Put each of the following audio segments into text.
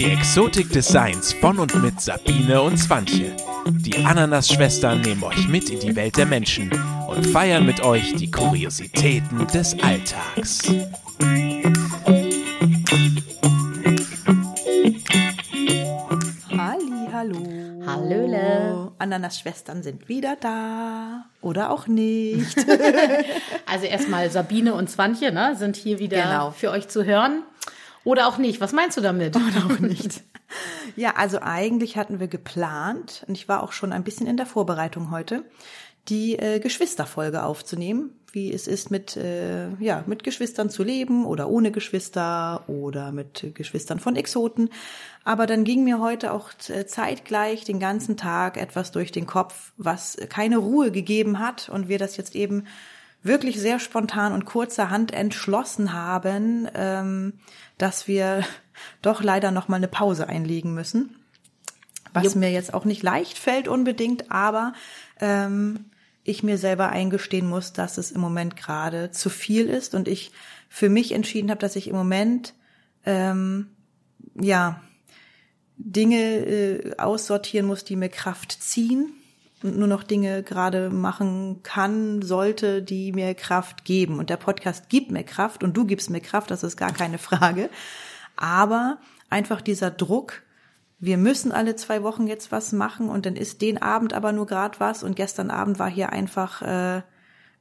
Die Exotik des Seins von und mit Sabine und Swantje. Die Ananas-Schwestern nehmen euch mit in die Welt der Menschen und feiern mit euch die Kuriositäten des Alltags. Halli, hallo. Hallöle. Ananas-Schwestern sind wieder da. Oder auch nicht. Also erstmal Sabine und Swantje ne, sind hier wieder Genau. für euch zu hören. Oder auch nicht. Was meinst du damit? Oder auch nicht. ja, also eigentlich hatten wir geplant, und ich war auch schon ein bisschen in der Vorbereitung heute, die äh, Geschwisterfolge aufzunehmen, wie es ist, mit, äh, ja, mit Geschwistern zu leben oder ohne Geschwister oder mit Geschwistern von Exoten. Aber dann ging mir heute auch äh, zeitgleich den ganzen Tag etwas durch den Kopf, was keine Ruhe gegeben hat und wir das jetzt eben wirklich sehr spontan und kurzerhand entschlossen haben, ähm, dass wir doch leider noch mal eine Pause einlegen müssen. Was Jupp. mir jetzt auch nicht leicht fällt unbedingt, aber ähm, ich mir selber eingestehen muss, dass es im Moment gerade zu viel ist und ich für mich entschieden habe, dass ich im Moment ähm, ja Dinge äh, aussortieren muss, die mir Kraft ziehen und nur noch Dinge gerade machen kann, sollte, die mir Kraft geben. Und der Podcast gibt mir Kraft und du gibst mir Kraft, das ist gar keine Frage. Aber einfach dieser Druck, wir müssen alle zwei Wochen jetzt was machen und dann ist den Abend aber nur grad was und gestern Abend war hier einfach äh,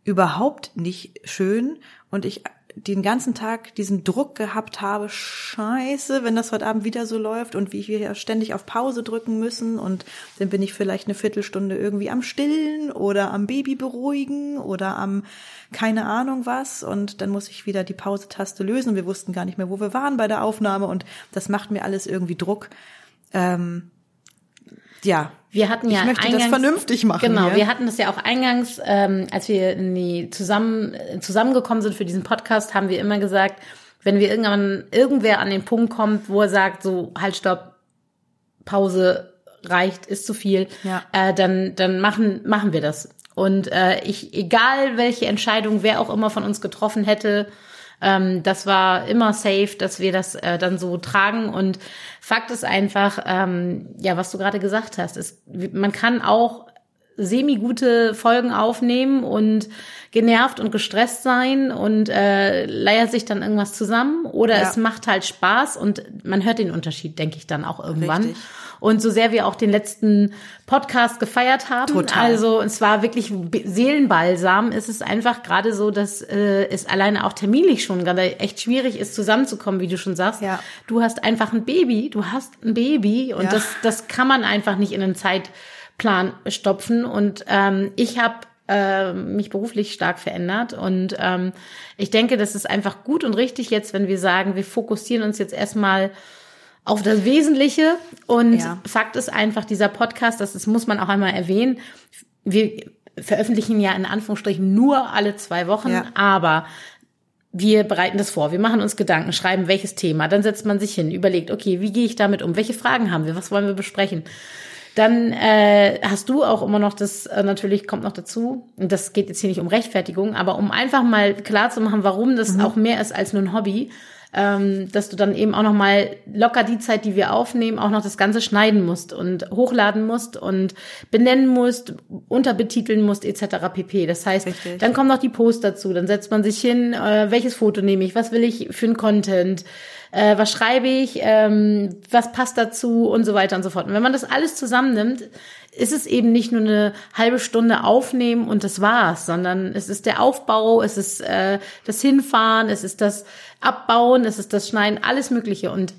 überhaupt nicht schön und ich den ganzen Tag diesen Druck gehabt habe, scheiße, wenn das heute Abend wieder so läuft und wie wir hier ständig auf Pause drücken müssen und dann bin ich vielleicht eine Viertelstunde irgendwie am Stillen oder am Baby beruhigen oder am keine Ahnung was und dann muss ich wieder die Pause-Taste lösen wir wussten gar nicht mehr, wo wir waren bei der Aufnahme und das macht mir alles irgendwie Druck. Ähm, ja, Wir hatten ja ich möchte das eingangs- vernünftig machen. Genau, hier. wir hatten das ja auch eingangs, ähm, als wir in die zusammen zusammengekommen sind für diesen Podcast, haben wir immer gesagt, wenn wir irgendwann irgendwer an den Punkt kommt, wo er sagt, so halt stopp, Pause reicht, ist zu viel, Ja. äh, dann dann machen machen wir das. Und äh, ich, egal welche Entscheidung wer auch immer von uns getroffen hätte, ähm, das war immer safe, dass wir das äh, dann so tragen. Und Fakt ist einfach, ähm, ja, was du gerade gesagt hast, ist, man kann auch semi-gute Folgen aufnehmen und genervt und gestresst sein und äh, leiert sich dann irgendwas zusammen oder Ja. es macht halt Spaß und man hört den Unterschied, denke ich dann auch irgendwann. Richtig. Und so sehr wir auch den letzten Podcast gefeiert haben, Total. also es war wirklich Seelenbalsam, ist es einfach gerade so, dass äh, es alleine auch terminlich schon gerade echt schwierig ist, zusammenzukommen, wie du schon sagst. Ja. Du hast einfach ein Baby, du hast ein Baby und Ja. das, das kann man einfach nicht in einen Zeitplan stopfen. Und ähm, ich habe äh, mich beruflich stark verändert und ähm, ich denke, das ist einfach gut und richtig jetzt, wenn wir sagen, wir fokussieren uns jetzt erstmal auf das Wesentliche. Und Ja. Fakt ist einfach, dieser Podcast, das, das muss man auch einmal erwähnen, wir veröffentlichen ja in Anführungsstrichen nur alle zwei Wochen, Ja. aber wir bereiten das vor, wir machen uns Gedanken, schreiben welches Thema, dann setzt man sich hin, überlegt, okay, wie gehe ich damit um, welche Fragen haben wir, was wollen wir besprechen. Dann äh, hast du auch immer noch das, äh, natürlich kommt noch dazu, und das geht jetzt hier nicht um Rechtfertigung, aber um einfach mal klar zu machen, warum das auch mehr ist als nur ein Hobby, ähm, dass du dann eben auch noch mal locker die Zeit, die wir aufnehmen, auch noch das Ganze schneiden musst und hochladen musst und benennen musst, unterbetiteln musst etc. pp. Das heißt, Richtig. dann kommen noch die Posts dazu, dann setzt man sich hin, äh, welches Foto nehme ich, was will ich für einen Content, äh, was schreibe ich, ähm, was passt dazu und so weiter und so fort. Und wenn man das alles zusammennimmt, ist es eben nicht nur eine halbe Stunde aufnehmen und das war's, sondern es ist der Aufbau, es ist äh, das Hinfahren, es ist das Abbauen, es ist das Schneiden, alles Mögliche. Und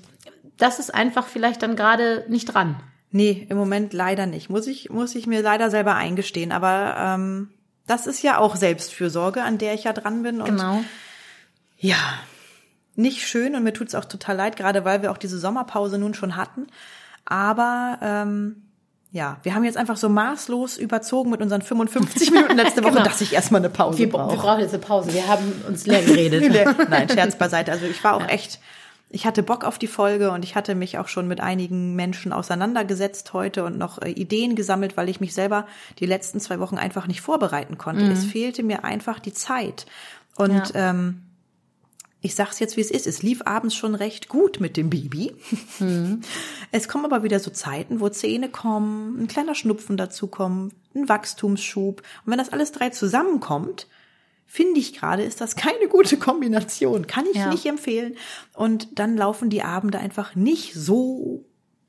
das ist einfach vielleicht dann gerade nicht dran. Nee, im Moment leider nicht. Muss ich, muss ich mir leider selber eingestehen. Aber ähm, das ist ja auch Selbstfürsorge, an der ich ja dran bin. Und Genau. ja, nicht schön und mir tut's auch total leid, gerade weil wir auch diese Sommerpause nun schon hatten. Aber ähm, ja, wir haben jetzt einfach so maßlos überzogen mit unseren 55 Minuten letzte Woche, Genau. dass ich erstmal eine Pause Wir, wir brauche. brauchen jetzt eine Pause. Wir haben uns leer geredet. Nein, Scherz beiseite. Also ich war auch echt, ich hatte Bock auf die Folge und ich hatte mich auch schon mit einigen Menschen auseinandergesetzt heute und noch äh, Ideen gesammelt, weil ich mich selber die letzten zwei Wochen einfach nicht vorbereiten konnte. Es fehlte mir einfach die Zeit. Und Ja. ähm, ich sag's jetzt, wie es ist. Es lief abends schon recht gut mit dem Baby. Mhm. Es kommen aber wieder so Zeiten, wo Zähne kommen, ein kleiner Schnupfen dazu kommt, ein Wachstumsschub. Und wenn das alles drei zusammenkommt, finde ich gerade, ist das keine gute Kombination. Kann ich ja. nicht empfehlen. Und dann laufen die Abende einfach nicht so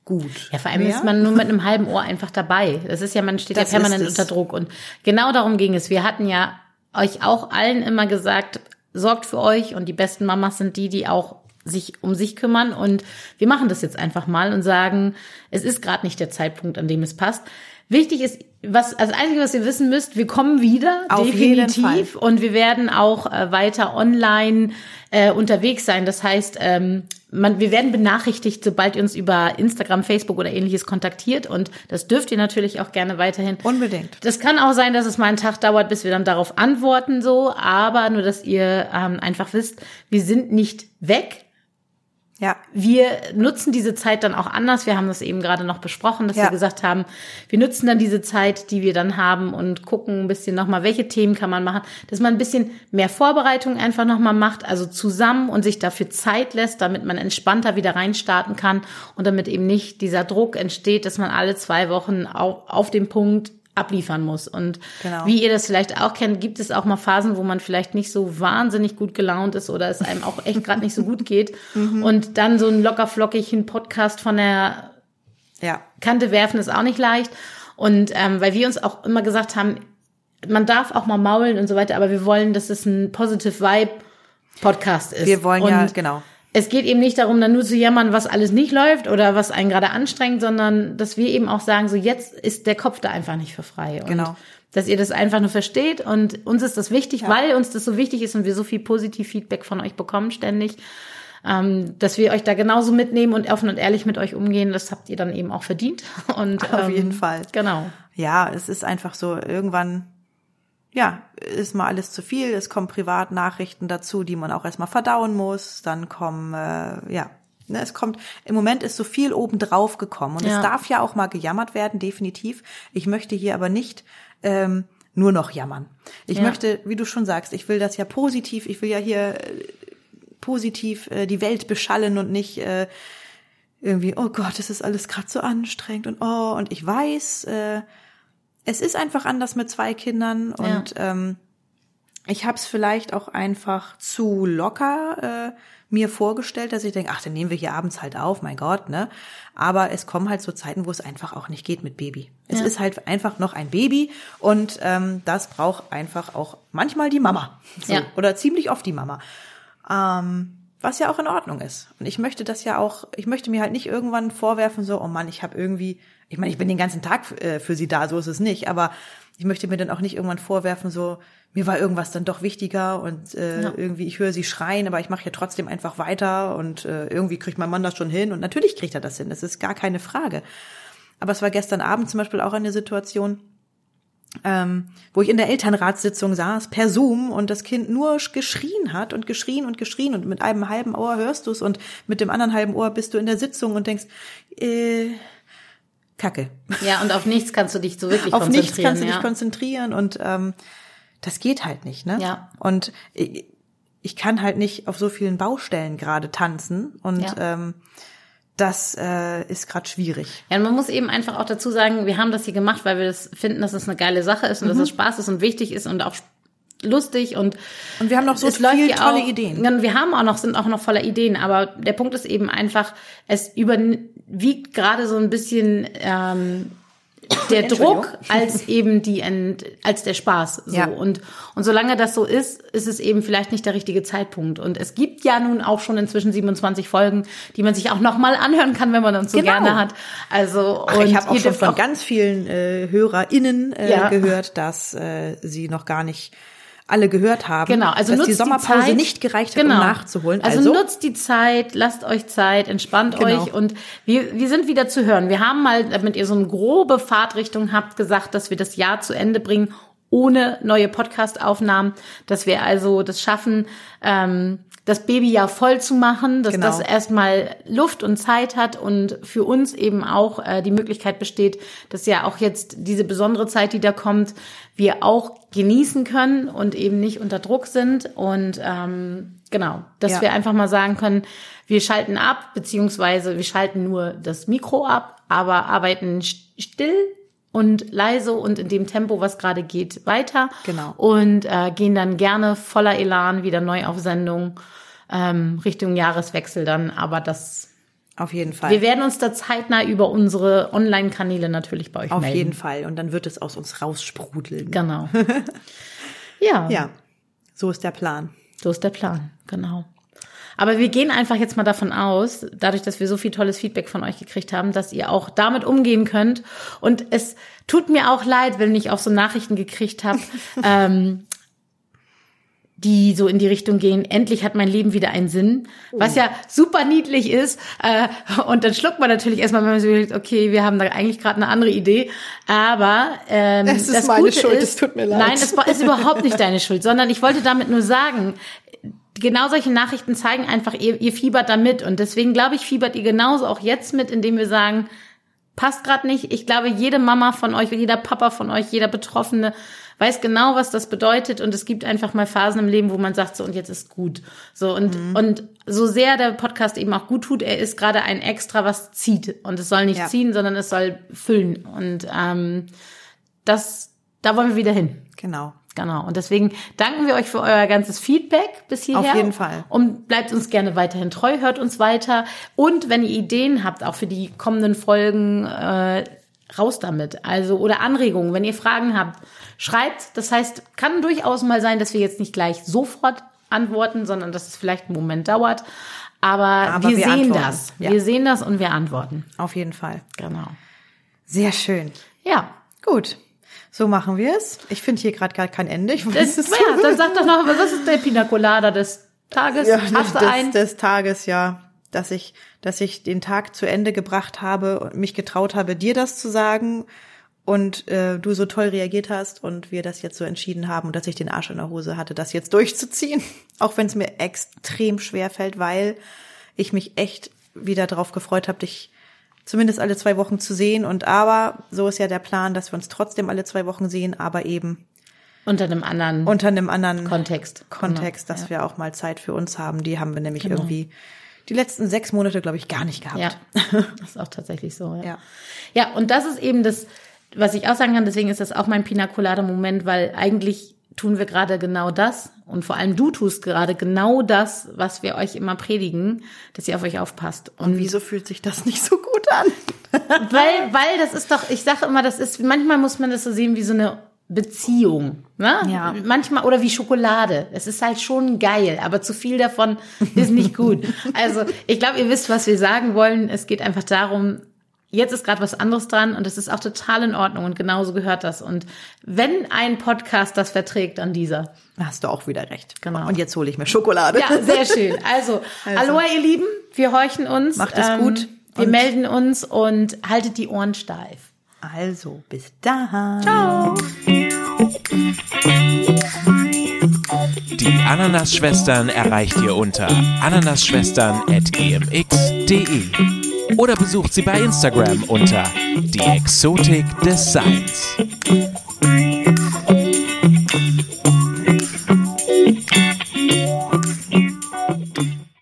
gut. Ja, vor allem mehr. ist man nur mit einem halben Ohr einfach dabei. Das ist ja, man steht das ja permanent unter Druck. Und genau darum ging es. Wir hatten ja euch auch allen immer gesagt, sorgt für euch und die besten Mamas sind die, die auch sich um sich kümmern und wir machen das jetzt einfach mal und sagen, es ist gerade nicht der Zeitpunkt, an dem es passt. Wichtig ist, was also Einzige, was ihr wissen müsst, wir kommen wieder Auf definitiv und wir werden auch äh, weiter online äh, unterwegs sein. Das heißt, ähm, man, wir werden benachrichtigt, sobald ihr uns über Instagram, Facebook oder ähnliches kontaktiert. Und das dürft ihr natürlich auch gerne weiterhin. Unbedingt. Das kann auch sein, dass es mal einen Tag dauert, bis wir dann darauf antworten, so. Aber nur, dass ihr ähm, einfach wisst, wir sind nicht weg. Ja. Wir nutzen diese Zeit dann auch anders. Wir haben das eben gerade noch besprochen, dass ja. wir gesagt haben, wir nutzen dann diese Zeit, die wir dann haben und gucken ein bisschen nochmal, welche Themen kann man machen, dass man ein bisschen mehr Vorbereitung einfach nochmal macht, also zusammen und sich dafür Zeit lässt, damit man entspannter wieder reinstarten kann und damit eben nicht dieser Druck entsteht, dass man alle zwei Wochen auf, auf dem Punkt abliefern muss. Und genau. wie ihr das vielleicht auch kennt, gibt es auch mal Phasen, wo man vielleicht nicht so wahnsinnig gut gelaunt ist oder es einem auch echt gerade nicht so gut geht. Mhm. Und dann so ein locker flockigen Podcast von der ja. Kante werfen ist auch nicht leicht. Und ähm, weil wir uns auch immer gesagt haben, man darf auch mal maulen und so weiter, aber wir wollen, dass es ein Positive Vibe Podcast ist. Wir wollen und ja, genau es geht eben nicht darum, dann nur zu jammern, was alles nicht läuft oder was einen gerade anstrengt, sondern dass wir eben auch sagen, so jetzt ist der Kopf da einfach nicht für frei. Und genau. Dass ihr das einfach nur versteht und uns ist das wichtig, ja. weil uns das so wichtig ist und wir so viel positiv Feedback von euch bekommen ständig, ähm, dass wir euch da genauso mitnehmen und offen und ehrlich mit euch umgehen. Das habt ihr dann eben auch verdient. Und auf ähm, jeden Fall. Genau. Ja, es ist einfach so irgendwann ja, ist mal alles zu viel. Es kommen Privatnachrichten dazu, die man auch erstmal verdauen muss. Dann kommen, äh, ja, ne, es kommt, im Moment ist so viel obendrauf gekommen. Und ja. es darf ja auch mal gejammert werden, definitiv. Ich möchte hier aber nicht ähm, nur noch jammern. Ich ja. möchte, wie du schon sagst, ich will das ja positiv, ich will ja hier äh, positiv äh, die Welt beschallen und nicht äh, irgendwie, oh Gott, es ist alles gerade so anstrengend und oh, und ich weiß, äh, es ist einfach anders mit zwei Kindern und ja. ähm, ich habe es vielleicht auch einfach zu locker äh, mir vorgestellt, dass ich denke, ach, dann nehmen wir hier abends halt auf, mein Gott, ne? Aber es kommen halt so Zeiten, wo es einfach auch nicht geht mit Baby. Es ja. ist halt einfach noch ein Baby und ähm, das braucht einfach auch manchmal die Mama. So, ja. Oder ziemlich oft die Mama. Ähm, was ja auch in Ordnung ist. Und ich möchte das ja auch, ich möchte mir halt nicht irgendwann vorwerfen, so, oh Mann, ich habe irgendwie ich meine, ich bin den ganzen Tag äh, für sie da, so ist es nicht, aber ich möchte mir dann auch nicht irgendwann vorwerfen, so mir war irgendwas dann doch wichtiger und äh, ja. irgendwie ich höre sie schreien, aber ich mache ja trotzdem einfach weiter und äh, irgendwie kriegt mein Mann das schon hin und natürlich kriegt er das hin, das ist gar keine Frage. Aber es war gestern Abend zum Beispiel auch eine Situation, ähm, wo ich in der Elternratssitzung saß per Zoom und das Kind nur geschrien hat und geschrien und geschrien und mit einem halben Ohr hörst du es und mit dem anderen halben Ohr bist du in der Sitzung und denkst, äh, Kacke. Ja, und auf nichts kannst du dich so wirklich auf konzentrieren. Auf nichts kannst du dich konzentrieren und ähm, das geht halt nicht, ne? Ja. Und ich, ich kann halt nicht auf so vielen Baustellen gerade tanzen und ja. ähm, das äh, ist gerade schwierig. Ja, und man muss eben einfach auch dazu sagen, wir haben das hier gemacht, weil wir das finden, dass es eine geile Sache ist und mhm. dass es Spaß ist und wichtig ist und auch lustig und und wir haben noch so viele tolle auch, Ideen. Wir haben auch noch sind auch noch voller Ideen, aber der Punkt ist eben einfach, es überwiegt gerade so ein bisschen ähm, der Druck als eben die als der Spaß so ja. und und solange das so ist, ist es eben vielleicht nicht der richtige Zeitpunkt und es gibt ja nun auch schon inzwischen 27 Folgen, die man sich auch noch mal anhören kann, wenn man uns so genau. gerne hat. Also Ach, und ich habe auch schon von auch ganz vielen äh, Hörerinnen äh, ja. gehört, dass äh, sie noch gar nicht alle gehört haben, genau, also dass die Sommerpause die Zeit, nicht gereicht hat, genau. um nachzuholen. Also, also, nutzt die Zeit, lasst euch Zeit, entspannt genau. euch und wir, wir sind wieder zu hören. Wir haben mal, damit ihr so eine grobe Fahrtrichtung habt, gesagt, dass wir das Jahr zu Ende bringen ohne neue Podcast-Aufnahmen, dass wir also das schaffen, ähm, das Babyjahr voll zu machen, dass Genau. das erstmal Luft und Zeit hat und für uns eben auch äh, die Möglichkeit besteht, dass ja auch jetzt diese besondere Zeit, die da kommt, wir auch genießen können und eben nicht unter Druck sind und ähm, genau, dass Ja. wir einfach mal sagen können, wir schalten ab, beziehungsweise wir schalten nur das Mikro ab, aber arbeiten st- still und leise und in dem Tempo, was gerade geht, weiter. Genau. Und äh, gehen dann gerne voller Elan wieder neu auf Sendung ähm, Richtung Jahreswechsel dann. Aber das, Auf jeden Fall. wir werden uns da zeitnah über unsere Online-Kanäle natürlich bei euch Auf melden. jeden Fall. Und dann wird es aus uns raussprudeln. Genau. ja, Ja, so ist der Plan. so ist der Plan. Genau. Aber wir gehen einfach jetzt mal davon aus, dadurch, dass wir so viel tolles Feedback von euch gekriegt haben, dass ihr auch damit umgehen könnt. Und es tut mir auch leid, wenn ich auch so Nachrichten gekriegt habe, ähm, die so in die Richtung gehen, endlich hat mein Leben wieder einen Sinn, was ja super niedlich ist. Äh, und dann schluckt man natürlich erstmal, wenn man so überlegt, okay, wir haben da eigentlich gerade eine andere Idee. Aber ähm, Es ist das meine Gute Schuld, ist, es tut mir leid. Nein, es ist überhaupt nicht deine Schuld, sondern ich wollte damit nur sagen, genau solche Nachrichten zeigen einfach, ihr, ihr fiebert da mit. Und deswegen glaube ich, fiebert ihr genauso auch jetzt mit, indem wir sagen, passt gerade nicht. Ich glaube, jede Mama von euch, jeder Papa von euch, jeder Betroffene weiß genau, was das bedeutet. Und es gibt einfach mal Phasen im Leben, wo man sagt, so und jetzt ist gut. So und, und so sehr der Podcast eben auch gut tut, er ist gerade ein Extra, was zieht. Und es soll nicht Ja. ziehen, sondern es soll füllen. Und ähm, das, da wollen wir wieder hin. Genau. Genau. Und deswegen danken wir euch für euer ganzes Feedback bis hierher. Auf jeden Fall. Und bleibt uns gerne weiterhin treu, hört uns weiter. Und wenn ihr Ideen habt, auch für die kommenden Folgen, äh, raus damit. Also, oder Anregungen, wenn ihr Fragen habt, schreibt. Das heißt, kann durchaus mal sein, dass wir jetzt nicht gleich sofort antworten, sondern dass es vielleicht einen Moment dauert. Aber, Aber wir, wir sehen antworten. das. Ja. Wir sehen das und wir antworten. Auf jeden Fall. Genau. Sehr schön. Ja. Gut. So machen wir es. Ich finde hier gerade gar kein Ende. Ich weiß Das, es ja, dann sag doch noch, was ist der Pina Colada des Tages? ja, Hast des, einen? des Tages, ja, dass ich, dass ich den Tag zu Ende gebracht habe und mich getraut habe, dir das zu sagen und äh, du so toll reagiert hast und wir das jetzt so entschieden haben und dass ich den Arsch in der Hose hatte, das jetzt durchzuziehen, auch wenn es mir extrem schwer fällt, weil ich mich echt wieder drauf gefreut habe, dich zumindest alle zwei Wochen zu sehen und aber so ist ja der Plan, dass wir uns trotzdem alle zwei Wochen sehen, aber eben Unter einem anderen unter einem anderen Kontext. Kontext, Genau. dass wir auch mal Zeit für uns haben. Die haben wir nämlich irgendwie die letzten sechs Monate, glaube ich, gar nicht gehabt. Ja, das ist auch tatsächlich so. Ja. Ja. ja, und das ist eben das, was ich auch sagen kann, deswegen ist das auch mein Pina Colada Moment, weil eigentlich tun wir gerade genau das und vor allem du tust gerade genau das, was wir euch immer predigen, dass ihr auf euch aufpasst. Und Und wieso fühlt sich das nicht so gut an? weil, weil das ist doch, ich sage immer, das ist, manchmal muss man das so sehen wie so eine Beziehung. Ne? Ja. Manchmal, oder wie Schokolade. Es ist halt schon geil, aber zu viel davon ist nicht gut. Also, ich glaube, ihr wisst, was wir sagen wollen. Es geht einfach darum, jetzt ist gerade was anderes dran und es ist auch total in Ordnung und genauso gehört das. Und wenn ein Podcast das verträgt, dann dieser. Da hast du auch wieder recht. Genau. Und jetzt hole ich mir Schokolade. Ja, sehr schön. Also, Also. Aloha, ihr Lieben. Wir horchen uns. Macht es gut Wir und- melden uns und haltet die Ohren steif. Also, bis dann. Ciao. Die Ananas-Schwestern erreicht ihr unter ananasschwestern.gmx.de oder besucht sie bei Instagram unter die Exotik des Seins.